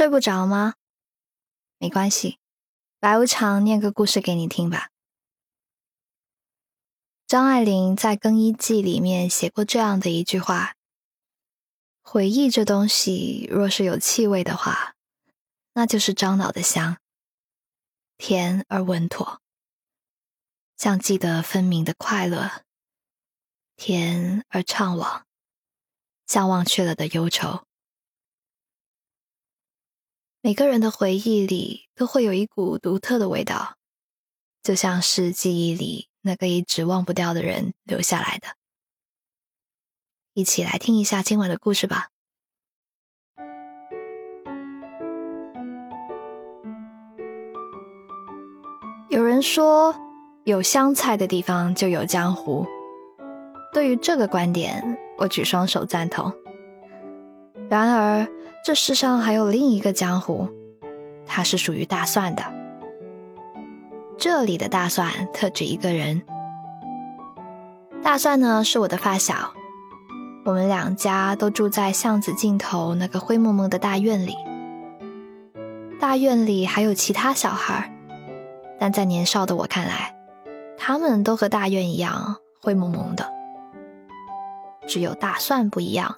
睡不着吗？没关系，白无常念个故事给你听吧。张爱玲在《更衣记》里面写过这样的一句话：“回忆这东西，若是有气味的话，那就是樟脑的香，甜而稳妥，像记得分明的快乐，甜而怅惘，像忘却了的忧愁。”每个人的回忆里都会有一股独特的味道，就像是记忆里那个一直忘不掉的人留下来的。一起来听一下今晚的故事吧。有人说，有香菜的地方就有江湖。对于这个观点，我举双手赞同。然而，这世上还有另一个江湖，它是属于大蒜的。这里的大蒜特指一个人。大蒜呢是我的发小，我们两家都住在巷子尽头那个灰蒙蒙的大院里。大院里还有其他小孩，但在年少的我看来，他们都和大院一样灰蒙蒙的。只有大蒜不一样。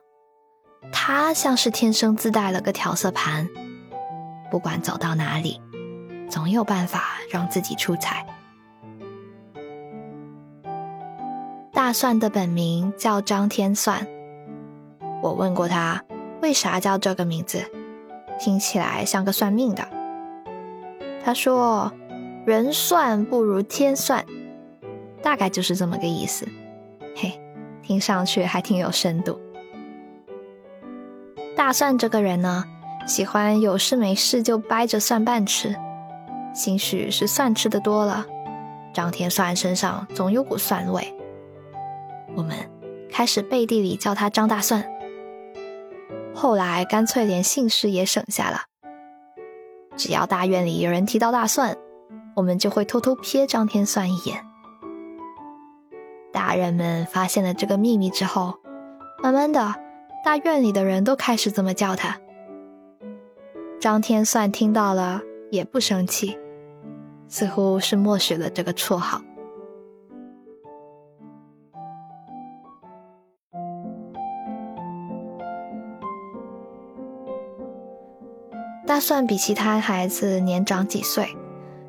他像是天生自带了个调色盘，不管走到哪里，总有办法让自己出彩。大蒜的本名叫张天算，我问过他为啥叫这个名字，听起来像个算命的。他说：“人算不如天算，大概就是这么个意思。”嘿，听上去还挺有深度。大蒜这个人呢，喜欢有事没事就掰着蒜瓣吃，兴许是蒜吃的多了，张天蒜身上总有股蒜味。我们开始背地里叫他张大蒜，后来干脆连姓氏也省下了。只要大院里有人提到大蒜，我们就会偷偷瞥张天蒜一眼。大人们发现了这个秘密之后，慢慢的。大院里的人都开始这么叫他。张天算听到了也不生气，似乎是默许了这个绰号。大蒜比其他孩子年长几岁，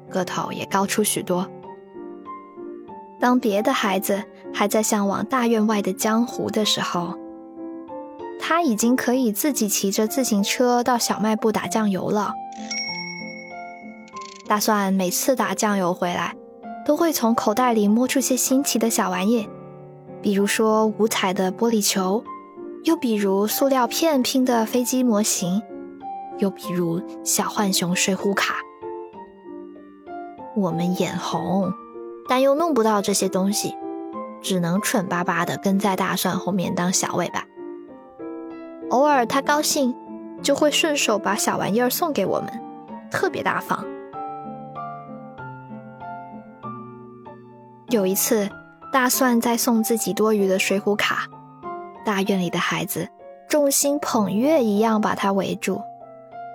个头也高出许多。当别的孩子还在向往大院外的江湖的时候，他已经可以自己骑着自行车到小卖部打酱油了。大蒜每次打酱油回来，都会从口袋里摸出些新奇的小玩意，比如说五彩的玻璃球，又比如塑料片拼的飞机模型，又比如小浣熊水浒卡。我们眼红，但又弄不到这些东西，只能蠢巴巴的跟在大蒜后面当小尾巴。偶尔他高兴，就会顺手把小玩意儿送给我们，特别大方。有一次，大蒜在送自己多余的水浒卡，大院里的孩子众星捧月一样把他围住，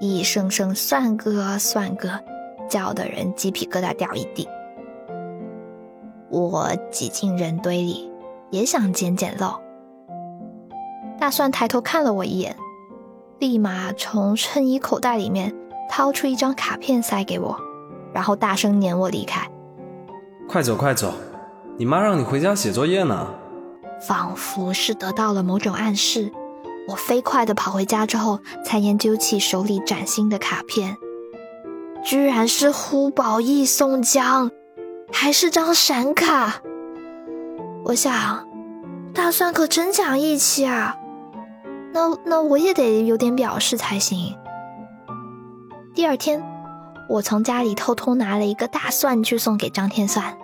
一声声蒜哥蒜哥，叫得人鸡皮疙瘩掉一地。我挤进人堆里，也想捡捡漏。大蒜抬头看了我一眼，立马从衬衣口袋里面掏出一张卡片塞给我，然后大声撵我离开。快走快走，你妈让你回家写作业呢。仿佛是得到了某种暗示，我飞快地跑回家之后，才研究起手里崭新的卡片，居然是呼保义宋江，还是张闪卡。我想，大蒜可真讲义气啊！那那我也得有点表示才行。第二天，我从家里偷偷拿了一个大蒜去送给张天算。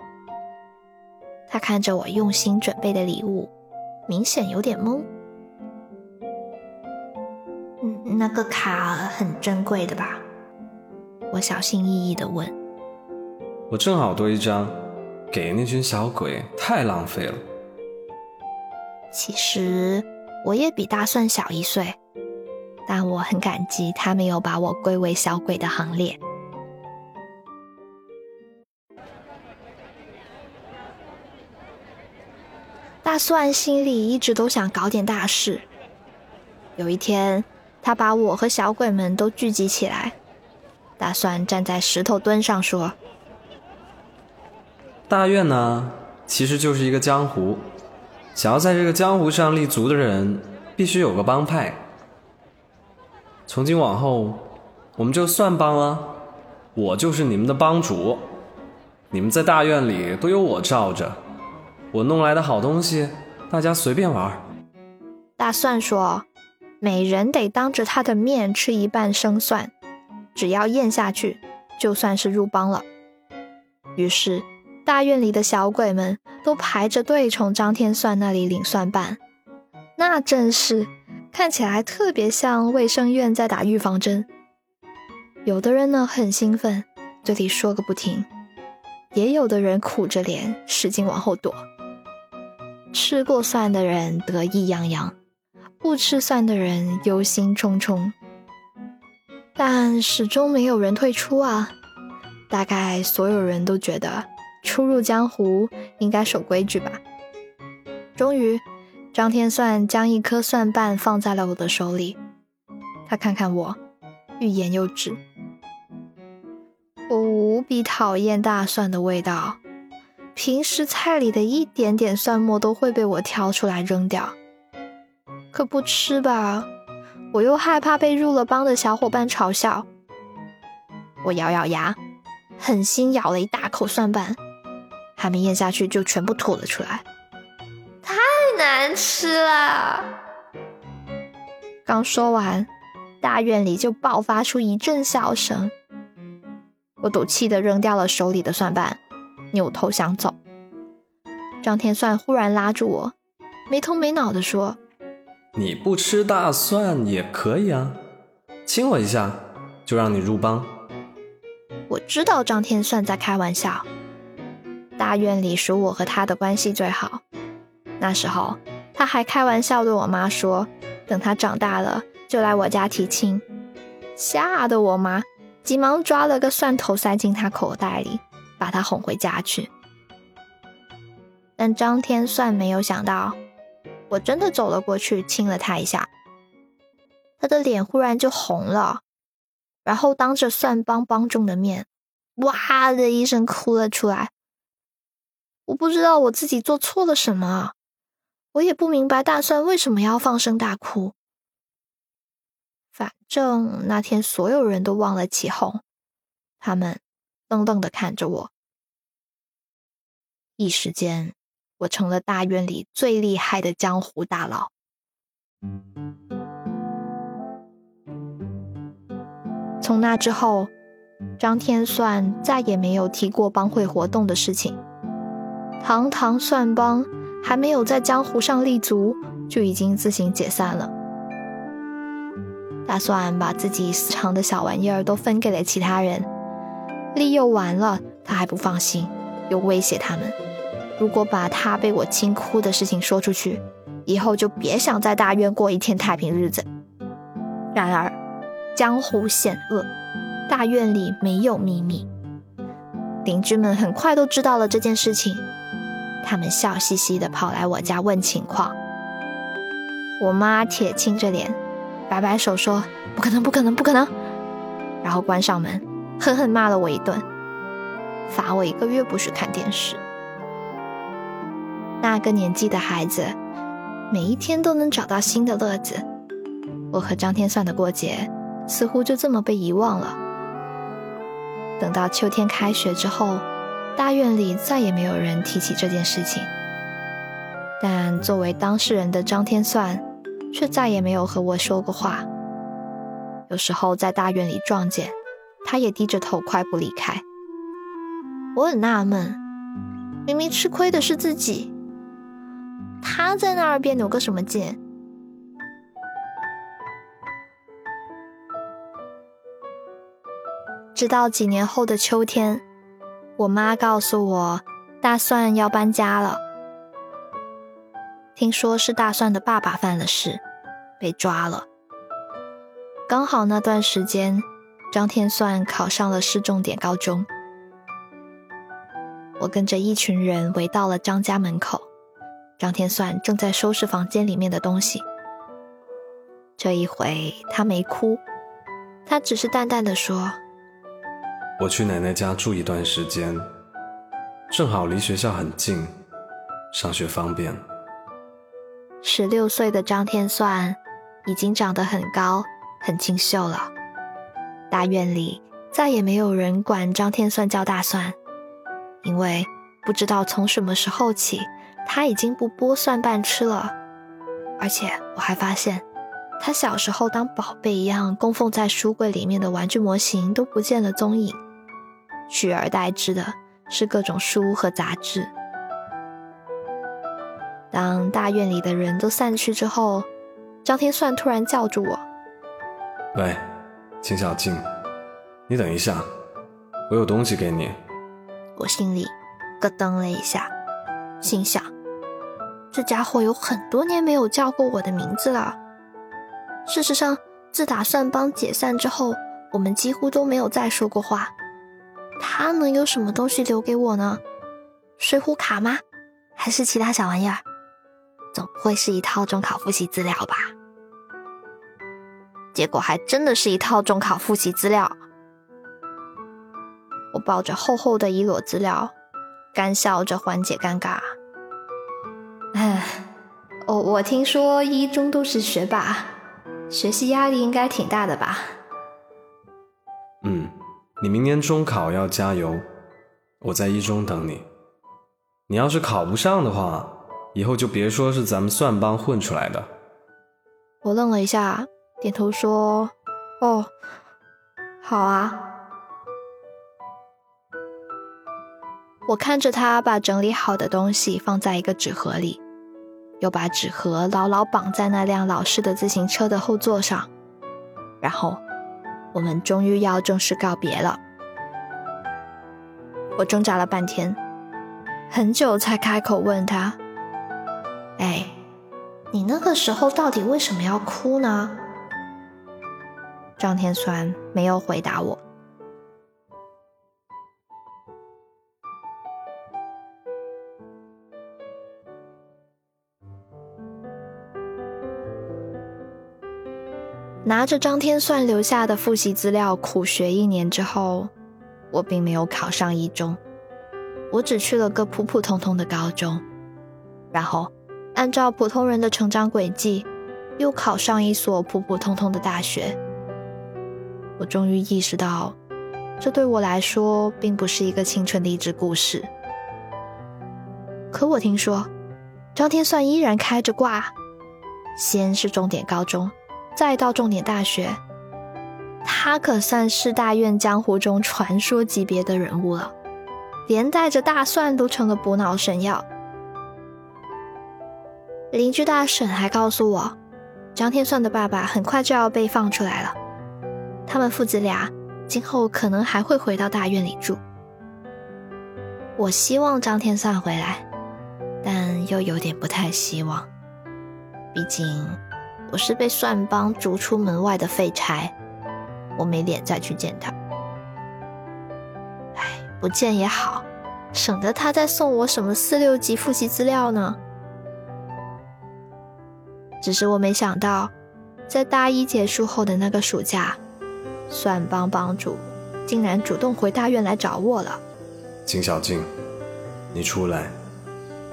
他看着我用心准备的礼物，明显有点懵。嗯，那个卡很珍贵的吧？我小心翼翼的问。我正好多一张，给那群小鬼太浪费了。其实。我也比大蒜小一岁，但我很感激他没有把我归为小鬼的行列。大蒜心里一直都想搞点大事。有一天，他把我和小鬼们都聚集起来。大蒜站在石头墩上说：“大院呢，其实就是一个江湖。想要在这个江湖上立足的人，必须有个帮派。从今往后，我们就算帮了。我就是你们的帮主，你们在大院里都有我罩着。我弄来的好东西，大家随便玩。”大蒜说：“每人得当着他的面吃一半生蒜。”只要咽下去，就算是入帮了。于是，大院里的小鬼们都排着队从张天算那里领蒜瓣，那阵势看起来特别像卫生院在打预防针。有的人呢很兴奋，嘴里说个不停；也有的人苦着脸，使劲往后躲。吃过蒜的人得意洋洋，不吃蒜的人忧心忡忡。但始终没有人退出啊！大概所有人都觉得初入江湖应该守规矩吧。终于，张天算将一颗蒜瓣放在了我的手里，他看看我，欲言又止。我无比讨厌大蒜的味道，平时菜里的一点点蒜末都会被我挑出来扔掉，可不吃吧。我又害怕被入了帮的小伙伴嘲笑，我咬咬牙，狠心咬了一大口蒜瓣，还没咽下去就全部吐了出来，太难吃了。刚说完，大院里就爆发出一阵笑声。我赌气的扔掉了手里的蒜瓣，扭头想走。张天算忽然拉住我，没头没脑的说。你不吃大蒜也可以啊，亲我一下就让你入帮。我知道张天算在开玩笑，大院里属我和他的关系最好。那时候他还开玩笑对我妈说，等他长大了就来我家提亲，吓得我妈急忙抓了个蒜头塞进他口袋里，把他哄回家去。但张天算没有想到。我真的走了过去，亲了他一下，他的脸忽然就红了，然后当着蒜帮帮众的面，哇的一声哭了出来。我不知道我自己做错了什么，我也不明白大蒜为什么要放声大哭。反正那天所有人都忘了起哄，他们愣愣的看着我，一时间。我成了大院里最厉害的江湖大佬。从那之后，张天算再也没有提过帮会活动的事情。堂堂算帮还没有在江湖上立足，就已经自行解散了。大蒜把自己私藏的小玩意儿都分给了其他人，利诱完了，他还不放心，又威胁他们。如果把他被我亲哭的事情说出去，以后就别想在大院过一天太平日子。然而，江湖险恶，大院里没有秘密。邻居们很快都知道了这件事情，他们笑嘻嘻地跑来我家问情况。我妈铁青着脸，摆摆手说：“不可能，不可能，不可能！”然后关上门，狠狠骂了我一顿，罚我一个月不许看电视。那个年纪的孩子，每一天都能找到新的乐子。我和张天算的过节，似乎就这么被遗忘了。等到秋天开学之后，大院里再也没有人提起这件事情。但作为当事人的张天算，却再也没有和我说过话。有时候在大院里撞见，他也低着头快步离开。我很纳闷，明明吃亏的是自己。他在那儿别扭个什么劲？直到几年后的秋天，我妈告诉我，大蒜要搬家了。听说是大蒜的爸爸犯了事，被抓了。刚好那段时间，张天算考上了市重点高中。我跟着一群人围到了张家门口，张天算正在收拾房间里面的东西。这一回他没哭，他只是淡淡的说：“我去奶奶家住一段时间，正好离学校很近，上学方便。”十六岁的张天算已经长得很高。很清秀了，大院里再也没有人管张天算叫大蒜，因为不知道从什么时候起，他已经不剥蒜瓣吃了。而且我还发现，他小时候当宝贝一样供奉在书柜里面的玩具模型都不见了踪影，取而代之的是各种书和杂志。当大院里的人都散去之后，张天算突然叫住我。喂，秦小静，你等一下，我有东西给你。我心里咯噔了一下，心想：这家伙有很多年没有叫过我的名字了。事实上，自打算帮解散之后，我们几乎都没有再说过话。他能有什么东西留给我呢？水浒卡吗？还是其他小玩意儿？总不会是一套中考复习资料吧？结果还真的是一套中考复习资料。我抱着厚厚的一摞资料，干笑着缓解尴尬。唉，我我听说一中都是学霸，学习压力应该挺大的吧？你明年中考要加油，我在一中等你。你要是考不上的话，以后就别说是咱们算帮混出来的。我愣了一下。点头说：“哦，好啊。”我看着他把整理好的东西放在一个纸盒里，又把纸盒牢牢绑在那辆老式的自行车的后座上，然后我们终于要正式告别了。我挣扎了半天，很久才开口问他：“哎，你那个时候到底为什么要哭呢？”张天酸没有回答我。拿着张天算留下的复习资料苦学一年之后，我并没有考上一中，我只去了个普普通通的高中，然后按照普通人的成长轨迹，又考上一所普普通通的大学。我终于意识到，这对我来说并不是一个青春励志故事。可我听说，张天算依然开着挂，先是重点高中，再到重点大学，他可算是大院江湖中传说级别的人物了，连带着大蒜都成了补脑神药。邻居大婶还告诉我，张天算的爸爸很快就要被放出来了。他们父子俩今后可能还会回到大院里住。我希望张天算回来，但又有点不太希望。毕竟我是被算帮逐出门外的废柴，我没脸再去见他。哎，不见也好，省得他再送我什么四六级复习资料呢。只是我没想到，在大一结束后的那个暑假。算帮帮主竟然主动回大院来找我了。金小静，你出来。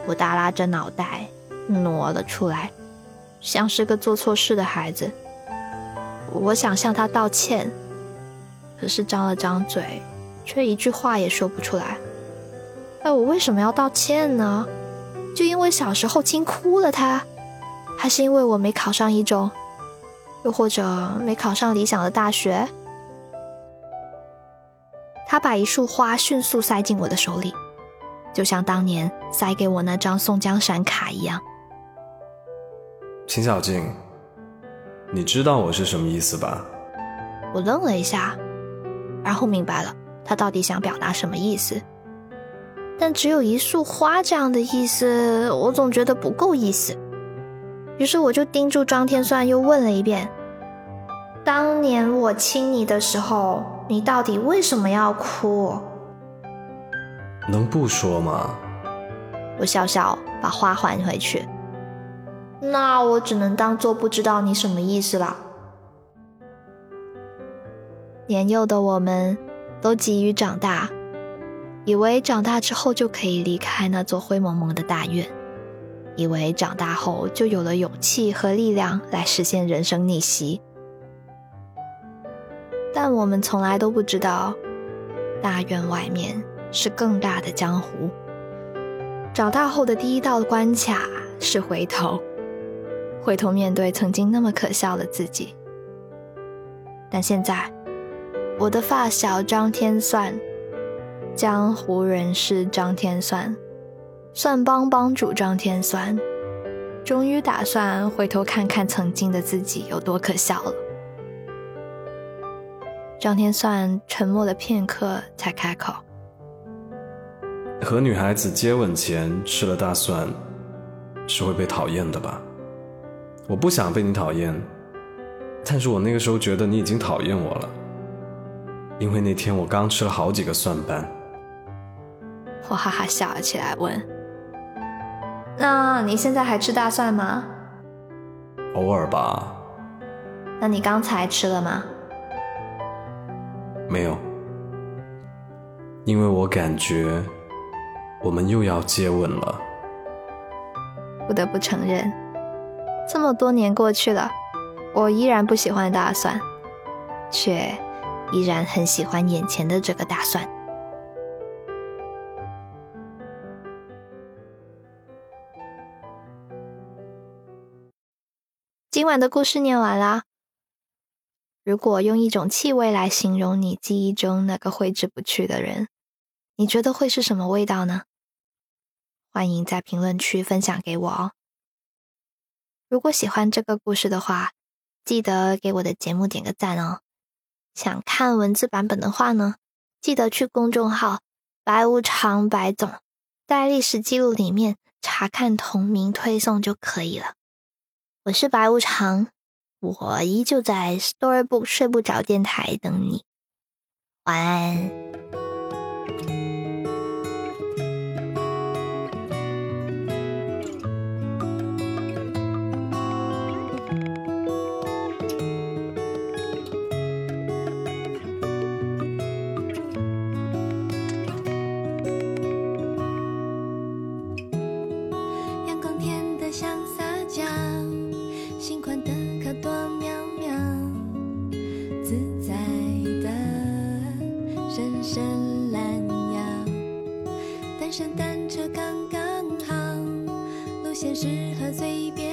我耷拉着脑袋挪了出来，像是个做错事的孩子。我想向他道歉，可是张了张嘴，却一句话也说不出来。哎，我为什么要道歉呢？就因为小时候惊哭了他，还是因为我没考上一中，又或者没考上理想的大学？他把一束花迅速塞进我的手里，就像当年塞给我那张宋江闪卡一样。秦小静，你知道我是什么意思吧？我愣了一下，然后明白了他到底想表达什么意思。但只有一束花这样的意思，我总觉得不够意思。于是我就盯住张天算，又问了一遍：“当年我亲你的时候，你到底为什么要哭？能不说吗？我笑笑，把花还回去。那我只能当做不知道你什么意思了。年幼的我们，都急于长大，以为长大之后就可以离开那座灰蒙蒙的大院，以为长大后就有了勇气和力量来实现人生逆袭。但我们从来都不知道，大院外面是更大的江湖。长大后的第一道关卡是回头，回头面对曾经那么可笑的自己。但现在，我的发小张天算，江湖人士张天算，算帮帮主张天算，终于打算回头看看曾经的自己有多可笑了。张天算沉默了片刻，才开口：“和女孩子接吻前吃了大蒜，是会被讨厌的吧？我不想被你讨厌，但是我那个时候觉得你已经讨厌我了，因为那天我刚吃了好几个蒜瓣。”我哈哈笑了起来，问：“那你现在还吃大蒜吗？”“偶尔吧。”“那你刚才吃了吗？”没有，因为我感觉我们又要接吻了。不得不承认，这么多年过去了，我依然不喜欢大蒜，却依然很喜欢眼前的这个大蒜。今晚的故事念完啦。如果用一种气味来形容你记忆中那个挥之不去的人，你觉得会是什么味道呢？欢迎在评论区分享给我哦。如果喜欢这个故事的话，记得给我的节目点个赞哦。想看文字版本的话呢，记得去公众号“白无常白总”在历史记录里面查看同名推送就可以了。我是白无常。我依旧在 Storybook 睡不着电台等你，晚安。伸懒腰，单身单车刚刚好，路线适合最边。